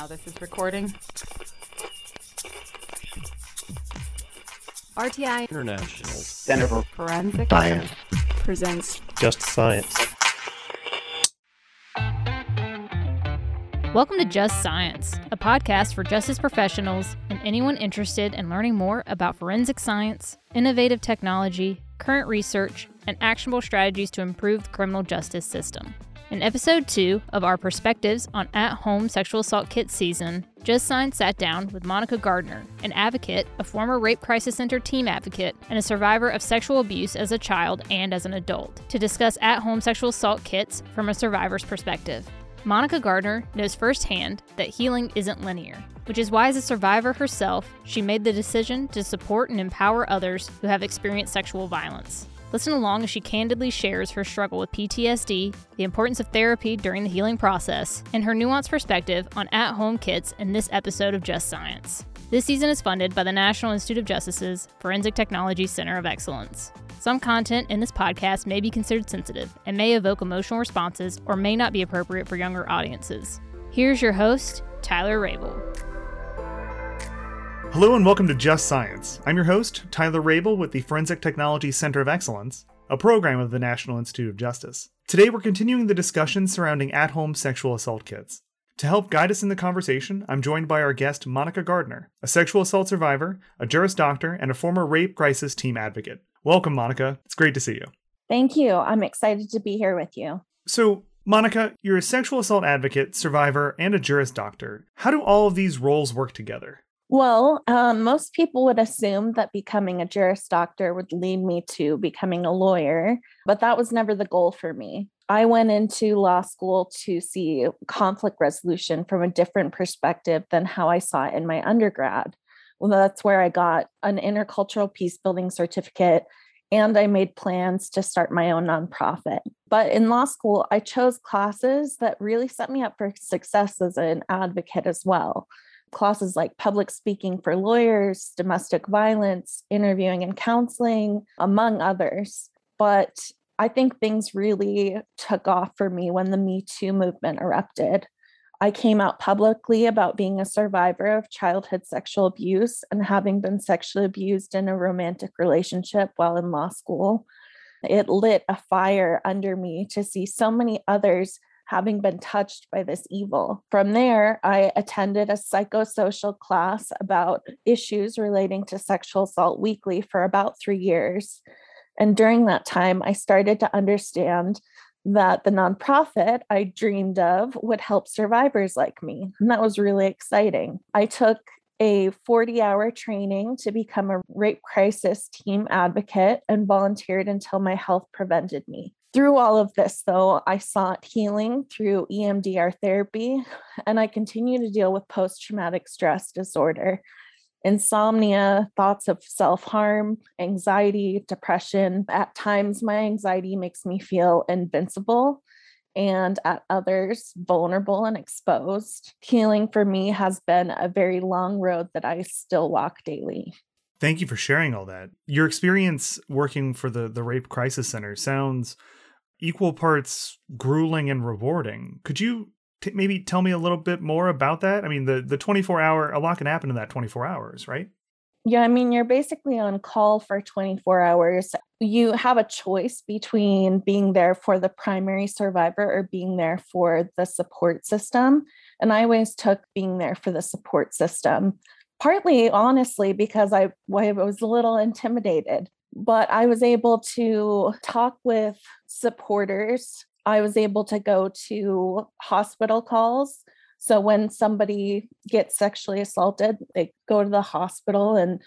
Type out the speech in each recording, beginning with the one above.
now this is recording. RTI International Center for Forensic Science. presents Just Science. Welcome to Just Science, a podcast for justice professionals and anyone interested in learning more about forensic science, innovative technology, current research, and actionable strategies to improve the criminal justice system. In episode 2 of our Perspectives on At Home Sexual Assault Kit season, Just Science sat down with Monica Gardner, an advocate, a former Rape Crisis Center team advocate, and a survivor of sexual abuse as a child and as an adult, to discuss at home sexual assault kits from a survivor's perspective. Monica Gardner knows firsthand that healing isn't linear, which is why, as a survivor herself, she made the decision to support and empower others who have experienced sexual violence. Listen along as she candidly shares her struggle with PTSD, the importance of therapy during the healing process, and her nuanced perspective on at home kits in this episode of Just Science. This season is funded by the National Institute of Justice's Forensic Technology Center of Excellence. Some content in this podcast may be considered sensitive and may evoke emotional responses or may not be appropriate for younger audiences. Here's your host, Tyler Rabel. Hello and welcome to Just Science. I'm your host, Tyler Rabel with the Forensic Technology Center of Excellence, a program of the National Institute of Justice. Today we're continuing the discussion surrounding at home sexual assault kits. To help guide us in the conversation, I'm joined by our guest, Monica Gardner, a sexual assault survivor, a Juris Doctor, and a former rape crisis team advocate. Welcome, Monica. It's great to see you. Thank you. I'm excited to be here with you. So, Monica, you're a sexual assault advocate, survivor, and a Juris Doctor. How do all of these roles work together? Well, um, most people would assume that becoming a Juris Doctor would lead me to becoming a lawyer, but that was never the goal for me. I went into law school to see conflict resolution from a different perspective than how I saw it in my undergrad. Well, that's where I got an intercultural peace building certificate and I made plans to start my own nonprofit. But in law school, I chose classes that really set me up for success as an advocate as well classes like public speaking for lawyers, domestic violence, interviewing and counseling, among others. But I think things really took off for me when the Me Too movement erupted. I came out publicly about being a survivor of childhood sexual abuse and having been sexually abused in a romantic relationship while in law school. It lit a fire under me to see so many others having been touched by this evil. From there, I attended a psychosocial class about issues relating to sexual assault weekly for about three years. And during that time, I started to understand that the nonprofit I dreamed of would help survivors like me. And that was really exciting. I took a 40 hour training to become a rape crisis team advocate and volunteered until my health prevented me. Through all of this, though, I sought healing through EMDR therapy, and I continue to deal with post traumatic stress disorder, insomnia, thoughts of self harm, anxiety, depression. At times, my anxiety makes me feel invincible, and at others, vulnerable and exposed. Healing for me has been a very long road that I still walk daily. Thank you for sharing all that. Your experience working for the, the Rape Crisis Center sounds equal parts grueling and rewarding. Could you t- maybe tell me a little bit more about that? I mean, the the 24 hour, a lot can happen in that 24 hours, right? Yeah, I mean, you're basically on call for 24 hours. You have a choice between being there for the primary survivor or being there for the support system. And I always took being there for the support system, partly honestly, because I, I was a little intimidated but I was able to talk with supporters. I was able to go to hospital calls. So when somebody gets sexually assaulted, they go to the hospital and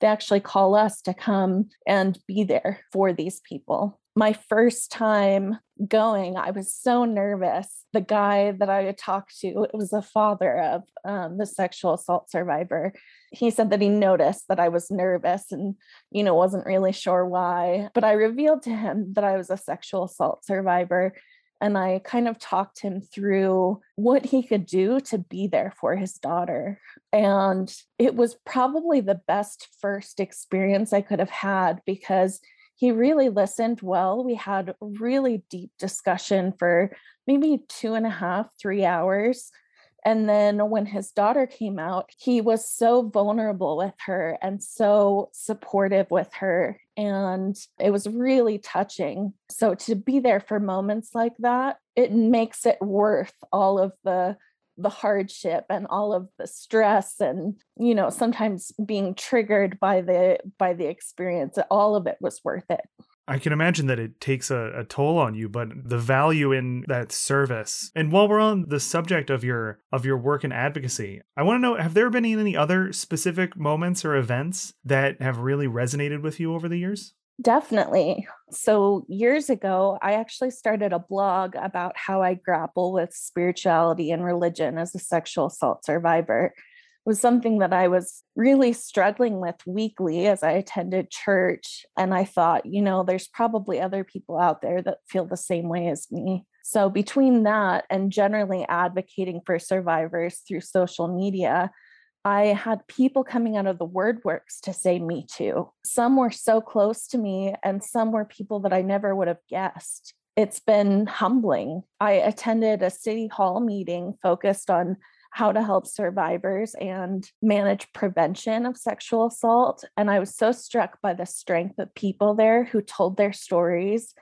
they actually call us to come and be there for these people my first time going, I was so nervous. The guy that I had talked to, it was the father of um, the sexual assault survivor. He said that he noticed that I was nervous and, you know, wasn't really sure why. But I revealed to him that I was a sexual assault survivor. And I kind of talked him through what he could do to be there for his daughter. And it was probably the best first experience I could have had because he really listened well. We had really deep discussion for maybe two and a half, three hours. And then when his daughter came out, he was so vulnerable with her and so supportive with her. And it was really touching. So to be there for moments like that, it makes it worth all of the the hardship and all of the stress and you know sometimes being triggered by the by the experience all of it was worth it I can imagine that it takes a, a, toll on you, but the value in that service. And while we're on the subject of your of your work and advocacy, I want to know have there been any other specific moments or events that have really resonated with you over the years? Definitely. So, years ago, I actually started a blog about how I grapple with spirituality and religion as a sexual assault survivor was something that I was really struggling with weekly as I attended church. And I thought, you know, there's probably other people out there that feel the same way as me. So, between that and generally advocating for survivors through social media, I had people coming out of the WordWorks to say me too. Some were so close to me, and some were people that I never would have guessed. It's been humbling. I attended a city hall meeting focused on how to help survivors and manage prevention of sexual assault. And I was so struck by the strength of people there who told their stories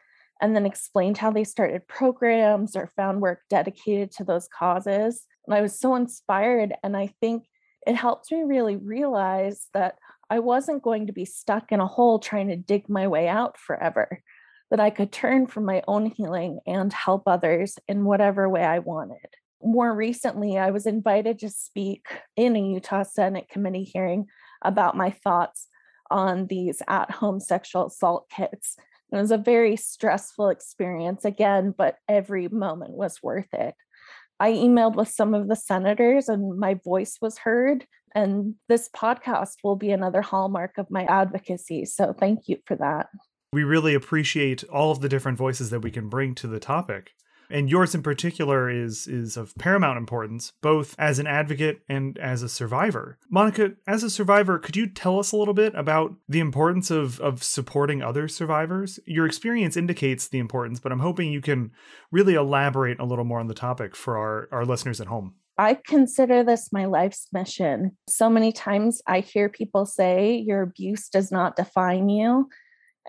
and then explained how they started programs or found work dedicated to those causes. And I was so inspired. And I think it helped me really realize that I wasn't going to be stuck in a hole trying to dig my way out forever, that I could turn from my own healing and help others in whatever way I wanted more recently, I was invited to speak in a Utah Senate committee hearing about my thoughts on these at home sexual assault kits. It was a very stressful experience again, but every moment was worth it. I emailed with some of the senators and my voice was heard. And this podcast will be another hallmark of my advocacy. So thank you for that. We really appreciate all of the different voices that we can bring to the topic and yours in particular is is of paramount importance both as an advocate and as a survivor monica as a survivor could you tell us a little bit about the importance of of supporting other survivors your experience indicates the importance but i'm hoping you can really elaborate a little more on the topic for our our listeners at home I consider this my life's mission. So many times I hear people say, Your abuse does not define you.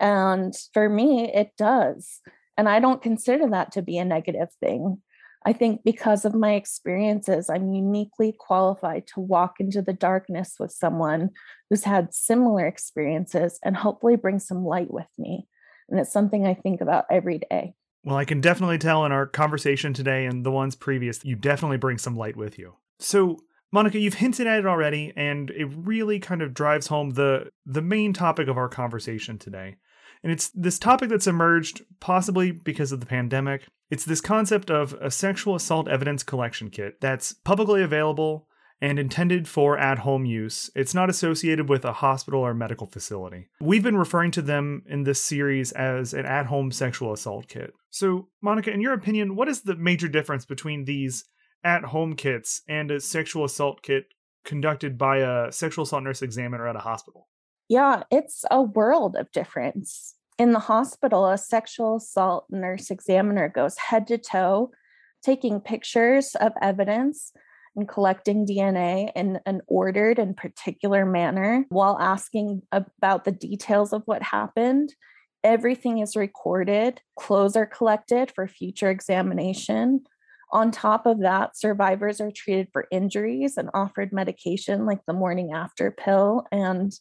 And for me, it does. And I don't consider that to be a negative thing. I think because of my experiences, I'm uniquely qualified to walk into the darkness with someone who's had similar experiences and hopefully bring some light with me. And it's something I think about every day. Well, I can definitely tell in our conversation today and the ones previous, you definitely bring some light with you. So, Monica, you've hinted at it already, and it really kind of drives home the the main topic of our conversation today. And it's this topic that's emerged possibly because of the pandemic. It's this concept of a sexual assault evidence collection kit that's publicly available and intended for at home use. It's not associated with a hospital or medical facility. We've been referring to them in this series as an at home sexual assault kit. So, Monica, in your opinion, what is the major difference between these at home kits and a sexual assault kit conducted by a sexual assault nurse examiner at a hospital? Yeah, it's a world of difference. In the hospital, a sexual assault nurse examiner goes head to toe, taking pictures of evidence and collecting DNA in an ordered and particular manner while asking about the details of what happened. Everything is recorded, clothes are collected for future examination. On top of that, survivors are treated for injuries and offered medication like the morning after pill and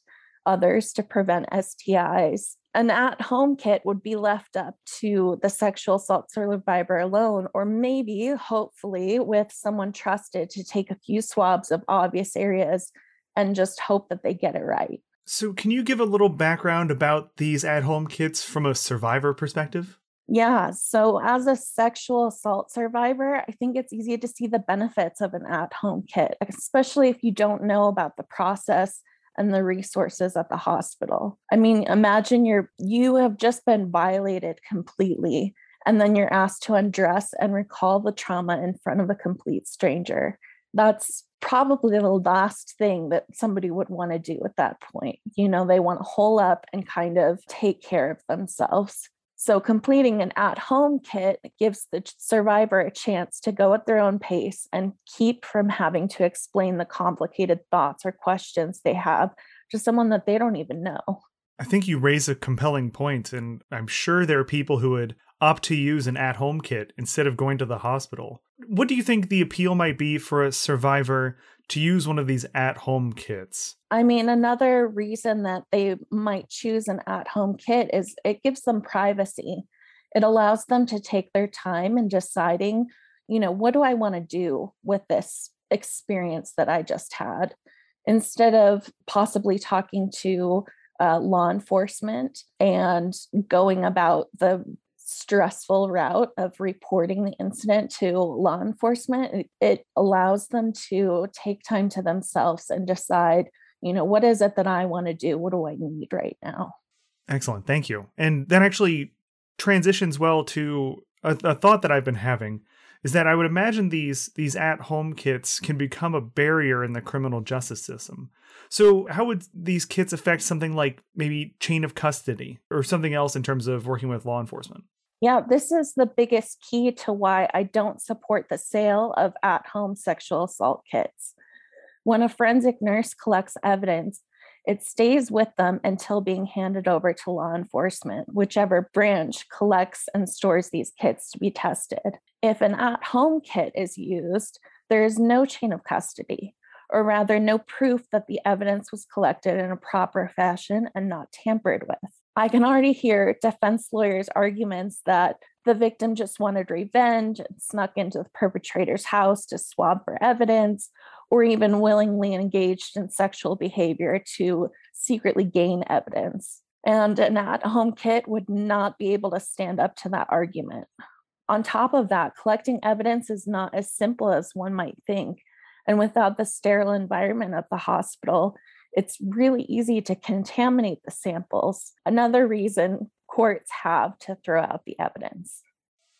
others to prevent STIs. An at home kit would be left up to the sexual assault survivor alone, or maybe, hopefully, with someone trusted to take a few swabs of obvious areas and just hope that they get it right. So, can you give a little background about these at home kits from a survivor perspective? Yeah. So, as a sexual assault survivor, I think it's easy to see the benefits of an at home kit, especially if you don't know about the process and the resources at the hospital. I mean, imagine you're you have just been violated completely and then you're asked to undress and recall the trauma in front of a complete stranger. That's probably the last thing that somebody would want to do at that point. You know, they want to hole up and kind of take care of themselves. So, completing an at home kit gives the survivor a chance to go at their own pace and keep from having to explain the complicated thoughts or questions they have to someone that they don't even know. I think you raise a compelling point, and I'm sure there are people who would opt to use an at home kit instead of going to the hospital. What do you think the appeal might be for a survivor to use one of these at home kits? I mean, another reason that they might choose an at home kit is it gives them privacy. It allows them to take their time in deciding, you know, what do I want to do with this experience that I just had? Instead of possibly talking to uh, law enforcement and going about the stressful route of reporting the incident to law enforcement, it, allows them to take time to themselves and decide, you know, what is it that I want to do? What do I need right now? Excellent. Thank you. And that actually transitions well to a, a thought that I've been having is that I would imagine these these at-home kits can become a barrier in the criminal justice system. So, how would these kits affect something like maybe chain of custody or something else in terms of working with law enforcement? Yeah, this is the biggest key to why I don't support the sale of at home sexual assault kits. When a forensic nurse collects evidence, it stays with them until being handed over to law enforcement, whichever branch collects and stores these kits to be tested. If an at home kit is used, there is no chain of custody, or rather, no proof that the evidence was collected in a proper fashion and not tampered with. I can already hear defense lawyers' arguments that the victim just wanted revenge and snuck into the perpetrator's house to swab for evidence, or even willingly engaged in sexual behavior to secretly gain evidence. And an at home kit would not be able to stand up to that argument. On top of that, collecting evidence is not as simple as one might think. And without the sterile environment of the hospital, it's really easy to contaminate the samples. Another reason courts have to throw out the evidence.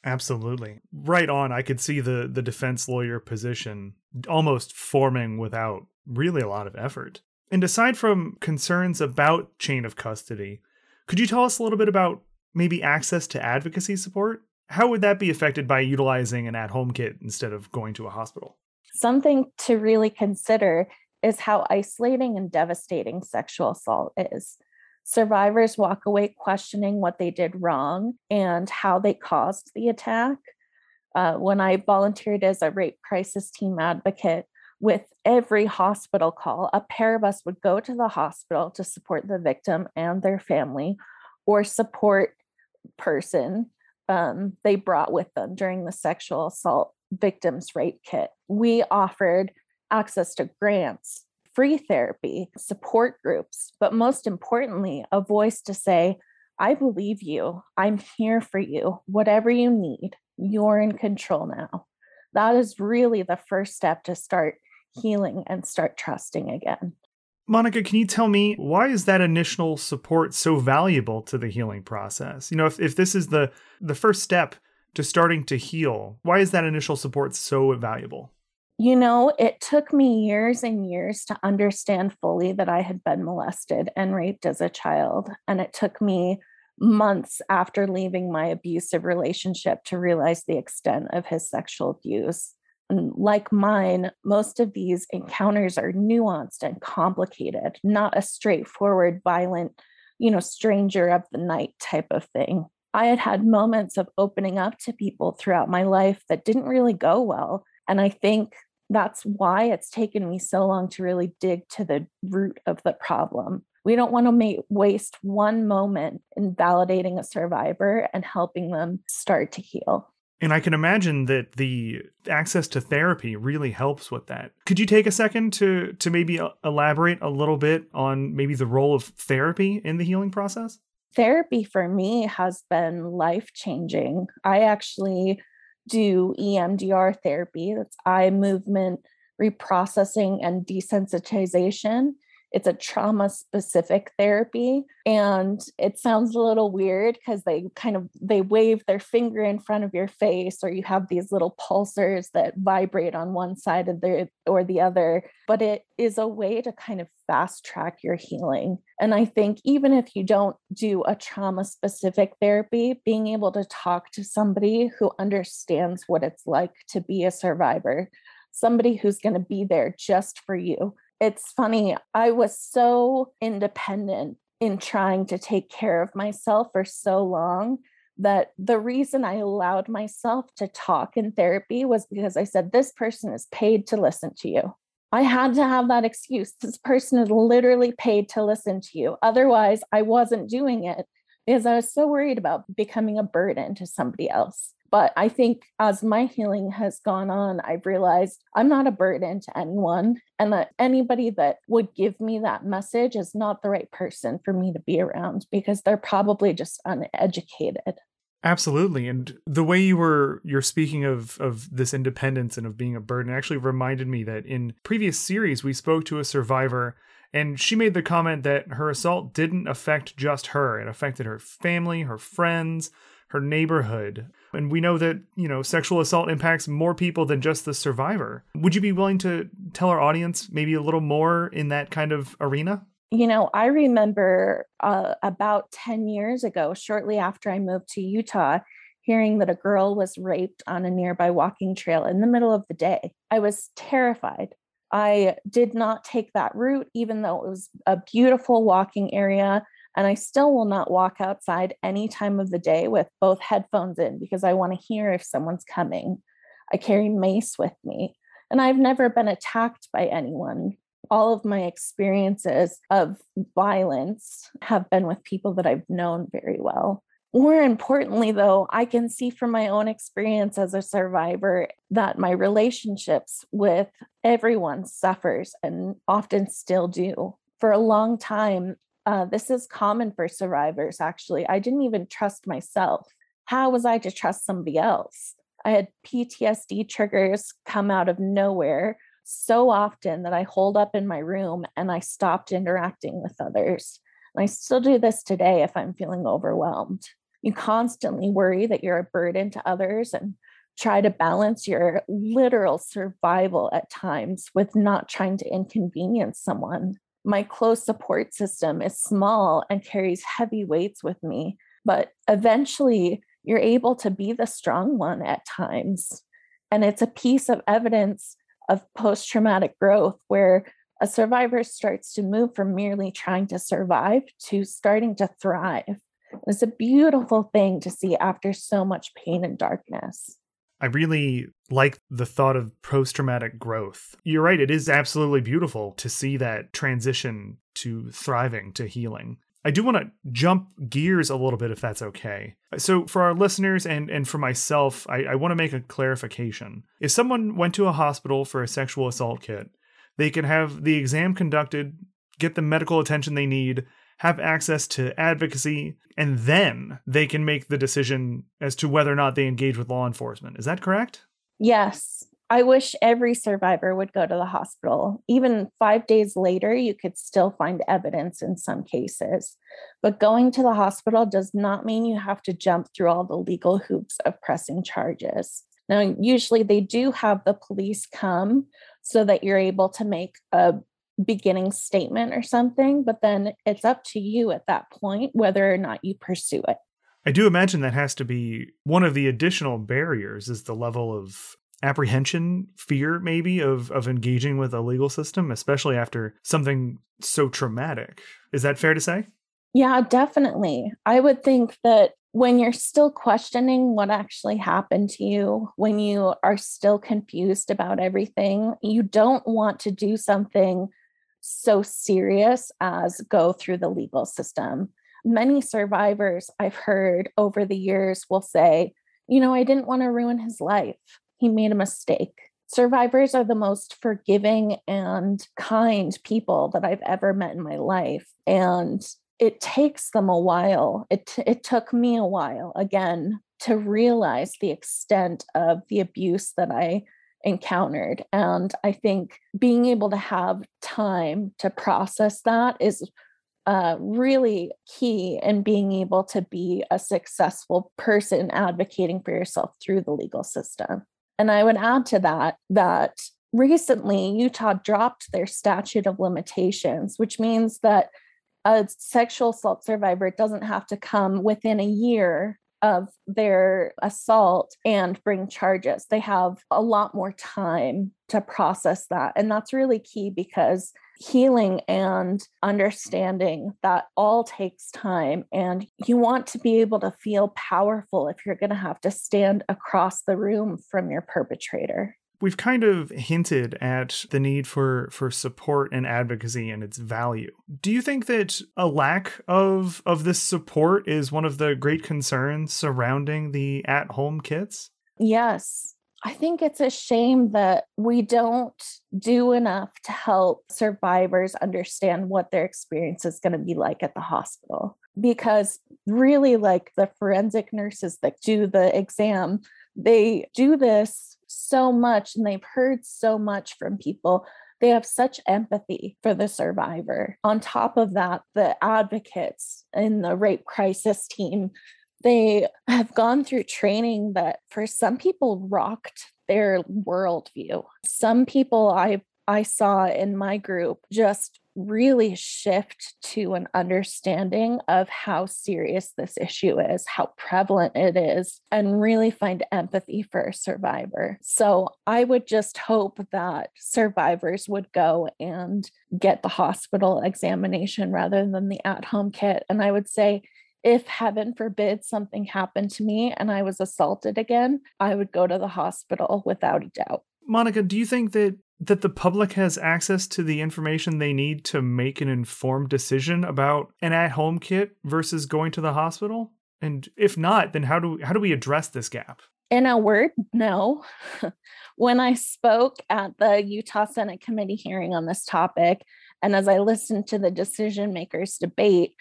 Absolutely. Right on. I could see the the defense lawyer position almost forming without really a lot of effort. And aside from concerns about chain of custody, could you tell us a little bit about maybe access to advocacy support? How would that be affected by utilizing an at-home kit instead of going to a hospital? Something to really consider is how isolating and devastating sexual assault is. Survivors walk away questioning what they did wrong and how they caused the attack. Uh, when I volunteered as a rape crisis team advocate, with every hospital call, a pair of us would go to the hospital to support the victim and their family or support person um, they brought with them during the sexual assault victims rape kit. We offered access to grants, free therapy, support groups, but most importantly, a voice to say, I believe you. I'm here for you. Whatever you need, you're in control now. That is really the first step to start healing and start trusting again. Monica, can you tell me why is that initial support so valuable to the healing process? You know, if, if this is the the first step to starting to heal, why is that initial support so valuable? You know, it took me years and years to understand fully that I had been molested and raped as a child. And it took me months after leaving my abusive relationship to realize the extent of his sexual abuse. And like mine, most of these encounters are nuanced and complicated, not a straightforward, violent, you know, stranger of the night type of thing. I had had moments of opening up to people throughout my life that didn't really go well. And I think that's why it's taken me so long to really dig to the root of the problem. We don't want to make, waste one moment in validating a survivor and helping them start to heal. And I can imagine that the access to therapy really helps with that. Could you take a second to to maybe elaborate a little bit on maybe the role of therapy in the healing process? Therapy for me has been life changing. I actually do EMDR therapy, that's eye movement reprocessing and desensitization. It's a trauma specific therapy and it sounds a little weird because they kind of they wave their finger in front of your face or you have these little pulsers that vibrate on one side of the or the other, but it is a way to kind of fast track your healing. And I think even if you don't do a trauma specific therapy, being able to talk to somebody who understands what it's like to be a survivor, somebody who's going to be there just for you. It's funny, I was so independent in trying to take care of myself for so long that the reason I allowed myself to talk in therapy was because I said, This person is paid to listen to you. I had to have that excuse. This person is literally paid to listen to you. Otherwise, I wasn't doing it because I was so worried about becoming a burden to somebody else. But I think as my healing has gone on, I've realized I'm not a burden to anyone, and that anybody that would give me that message is not the right person for me to be around because they're probably just uneducated. Absolutely. And the way you were you're speaking of of this independence and of being a burden actually reminded me that in previous series we spoke to a survivor and she made the comment that her assault didn't affect just her. It affected her family, her friends, her neighborhood. And we know that, you know, sexual assault impacts more people than just the survivor. Would you be willing to tell our audience maybe a little more in that kind of arena? You know, I remember uh, about 10 years ago, shortly after I moved to Utah, hearing that a girl was raped on a nearby walking trail in the middle of the day. I was terrified. I did not take that route, even though it was a beautiful walking area. And I still will not walk outside any time of the day with both headphones in because I want to hear if someone's coming. I carry mace with me, and I've never been attacked by anyone. All of my experiences of violence have been with people that I've known very well. More importantly, though, I can see from my own experience as a survivor that my relationships with everyone suffers and often still do. For a long time, uh, this is common for survivors, actually. I didn't even trust myself. How was I to trust somebody else? I had PTSD triggers come out of nowhere so often that I hold up in my room and I stopped interacting with others. And I still do this today if I'm feeling overwhelmed. You constantly worry that you're a burden to others and try to balance your literal survival at times with not trying to inconvenience someone my close support system is small and carries heavy weights with me. But eventually, you're able to be the strong one at times. And it's a piece of evidence of post traumatic growth where a survivor starts to move from merely trying to survive to starting to thrive. It's a beautiful thing to see after so much pain and darkness. I really like the thought of post traumatic growth. You're right, it is absolutely beautiful to see that transition to thriving, to healing. I do want to jump gears a little bit if that's okay. So, for our listeners and, and for myself, I, I want to make a clarification. If someone went to a hospital for a sexual assault kit, they can have the exam conducted, get the medical attention they need, have access to advocacy, and then they can make the decision as to whether or not they engage with law enforcement. Is that correct? Yes. I wish every survivor would go to the hospital. Even five days later, you could still find evidence in some cases. But going to the hospital does not mean you have to jump through all the legal hoops of pressing charges. Now, usually they do have the police come so that you're able to make a beginning statement or something, but then it's up to you at that point whether or not you pursue it. I do imagine that has to be one of the additional barriers is the level of apprehension, fear maybe of of engaging with a legal system, especially after something so traumatic. Is that fair to say? Yeah, definitely. I would think that when you're still questioning what actually happened to you, when you are still confused about everything, you don't want to do something so serious as go through the legal system. Many survivors I've heard over the years will say, you know, I didn't want to ruin his life. He made a mistake. Survivors are the most forgiving and kind people that I've ever met in my life. And it takes them a while. It, it took me a while, again, to realize the extent of the abuse that I encountered. And I think being able to have time to process that is uh, really key in being able to be a successful person advocating for yourself through the legal system. And I would add to that that recently Utah dropped their statute of limitations, which means that a sexual assault survivor doesn't have to come within a year of their assault and bring charges. They have a lot more time to process that. And that's really key because healing and understanding that all takes time. And you want to be able to feel powerful if you're going to have to stand across the room from your perpetrator. We've kind of hinted at the need for for support and advocacy and its value. Do you think that a lack of of this support is one of the great concerns surrounding the at-home kits? Yes. I think it's a shame that we don't do enough to help survivors understand what their experience is going to be like at the hospital. Because really, like the forensic nurses that do the exam, they do this so much and they've heard so much from people. They have such empathy for the survivor. On top of that, the advocates in the rape crisis team, they have gone through training that for some people rocked their worldview. Some people I I saw in my group just really shift to an understanding of how serious this issue is, how prevalent it is, and really find empathy for a survivor. So I would just hope that survivors would go and get the hospital examination rather than the at home kit. And I would say, if heaven forbid something happened to me and I was assaulted again, I would go to the hospital without a doubt. Monica, do you think that that the public has access to the information they need to make an informed decision about an at-home kit versus going to the hospital? And if not, then how do how do we address this gap? In a word, no. when I spoke at the Utah Senate committee hearing on this topic, and as I listened to the decision makers debate,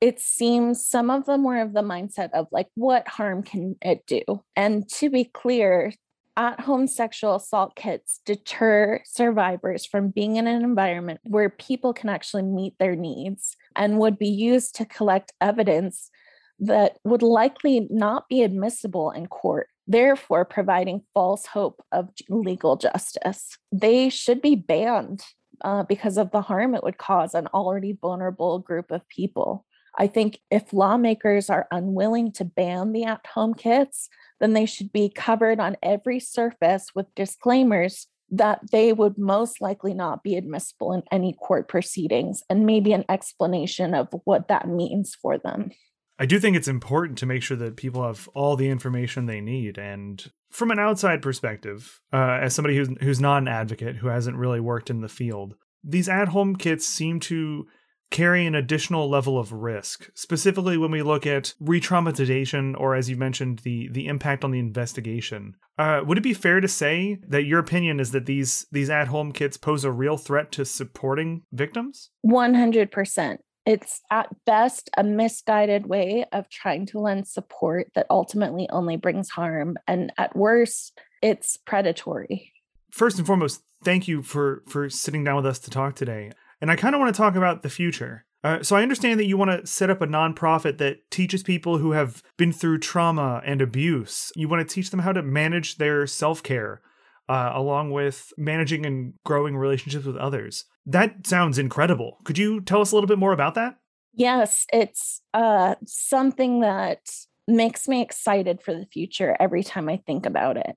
it seems some of them were of the mindset of like, what harm can it do? And to be clear, at home sexual assault kits deter survivors from being in an environment where people can actually meet their needs and would be used to collect evidence that would likely not be admissible in court, therefore, providing false hope of legal justice. They should be banned uh, because of the harm it would cause an already vulnerable group of people. I think if lawmakers are unwilling to ban the at home kits, then they should be covered on every surface with disclaimers that they would most likely not be admissible in any court proceedings and maybe an explanation of what that means for them. I do think it's important to make sure that people have all the information they need. And from an outside perspective, uh, as somebody who's, who's not an advocate, who hasn't really worked in the field, these at home kits seem to carry an additional level of risk, specifically when we look at re-traumatization or as you mentioned the the impact on the investigation. Uh, would it be fair to say that your opinion is that these these at-home kits pose a real threat to supporting victims? 100%. It's at best a misguided way of trying to lend support that ultimately only brings harm and at worst it's predatory. First and foremost, thank you for for sitting down with us to talk today. And I kind of want to talk about the future. Uh, so I understand that you want to set up a nonprofit that teaches people who have been through trauma and abuse. You want to teach them how to manage their self care, uh, along with managing and growing relationships with others. That sounds incredible. Could you tell us a little bit more about that? Yes, it's uh, something that makes me excited for the future every time I think about it.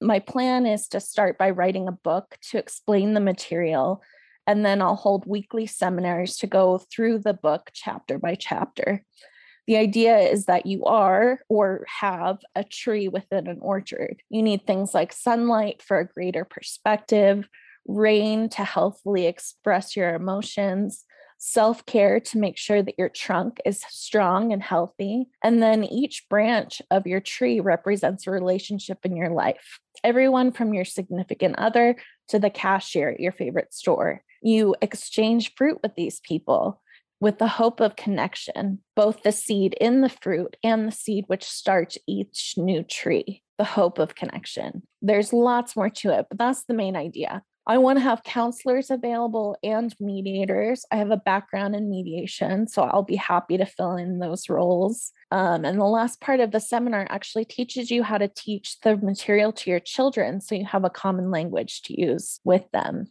My plan is to start by writing a book to explain the material and then I'll hold weekly seminars to go through the book chapter by chapter. The idea is that you are or have a tree within an orchard. You need things like sunlight for a greater perspective, rain to healthfully express your emotions, self care to make sure that your trunk is strong and healthy. And then each branch of your tree represents a relationship in your life. Everyone from your significant other to the cashier at your favorite store. You exchange fruit with these people with the hope of connection, both the seed in the fruit and the seed which starts each new tree. the hope of connection. There's lots more to it, but that's the main idea. I want to have counselors available and mediators. I have a background in mediation, so I'll be happy to fill in those roles. Um, and the last part of the seminar actually teaches you how to teach the material to your children so you have a common language to use with them.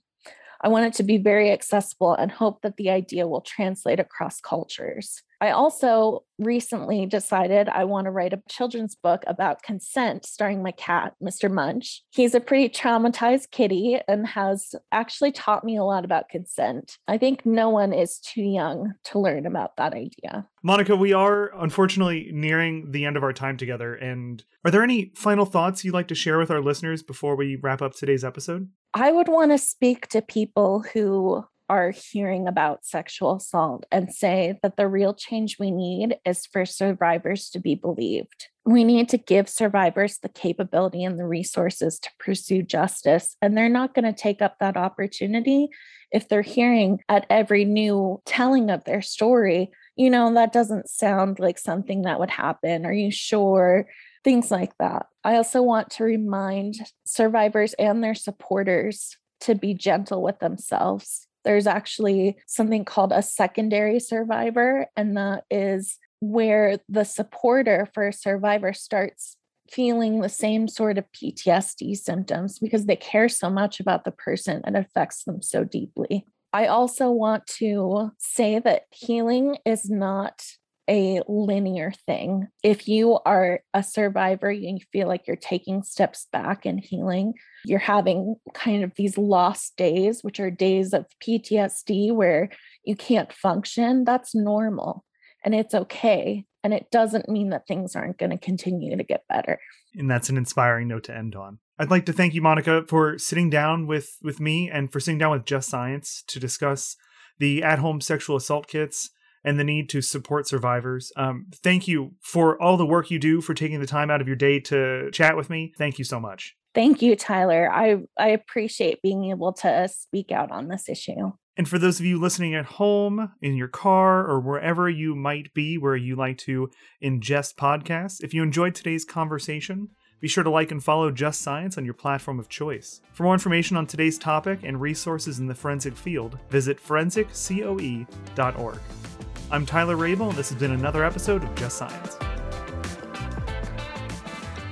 I want it to be very accessible and hope that the idea will translate across cultures. I also recently decided I want to write a children's book about consent starring my cat, Mr. Munch. He's a pretty traumatized kitty and has actually taught me a lot about consent. I think no one is too young to learn about that idea. Monica, we are unfortunately nearing the end of our time together. And are there any final thoughts you'd like to share with our listeners before we wrap up today's episode? I would want to speak to people who are hearing about sexual assault and say that the real change we need is for survivors to be believed. We need to give survivors the capability and the resources to pursue justice. And they're not going to take up that opportunity if they're hearing at every new telling of their story, you know, that doesn't sound like something that would happen. Are you sure? Things like that. I also want to remind survivors and their supporters to be gentle with themselves there's actually something called a secondary survivor, and that is where the supporter for a survivor starts feeling the same sort of PTSD symptoms because they care so much about the person and affects them so deeply. I also want to say that healing is not a linear thing. If you are a survivor and you feel like you're taking steps back in healing, you're having kind of these lost days, which are days of PTSD where you can't function, that's normal and it's okay. And it doesn't mean that things aren't going to continue to get better. And that's an inspiring note to end on. I'd like to thank you, Monica, for sitting down with, with me and for sitting down with Just Science to discuss the at home sexual assault kits and the need to support survivors. Um, thank you for all the work you do, for taking the time out of your day to chat with me. Thank you so much. Thank you, Tyler. I, I appreciate being able to speak out on this issue. And for those of you listening at home, in your car, or wherever you might be where you like to ingest podcasts, if you enjoyed today's conversation, be sure to like and follow Just Science on your platform of choice. For more information on today's topic and resources in the forensic field, visit forensiccoe.org. I'm Tyler Rabel, and this has been another episode of Just Science.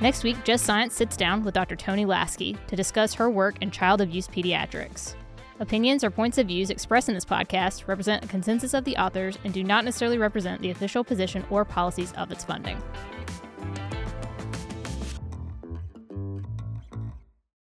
Next week, Just Science sits down with Dr. Toni Laskey to discuss her work in child abuse pediatrics. Opinions or points of views expressed in this podcast represent a consensus of the authors and do not necessarily represent the official position or policies of its funding.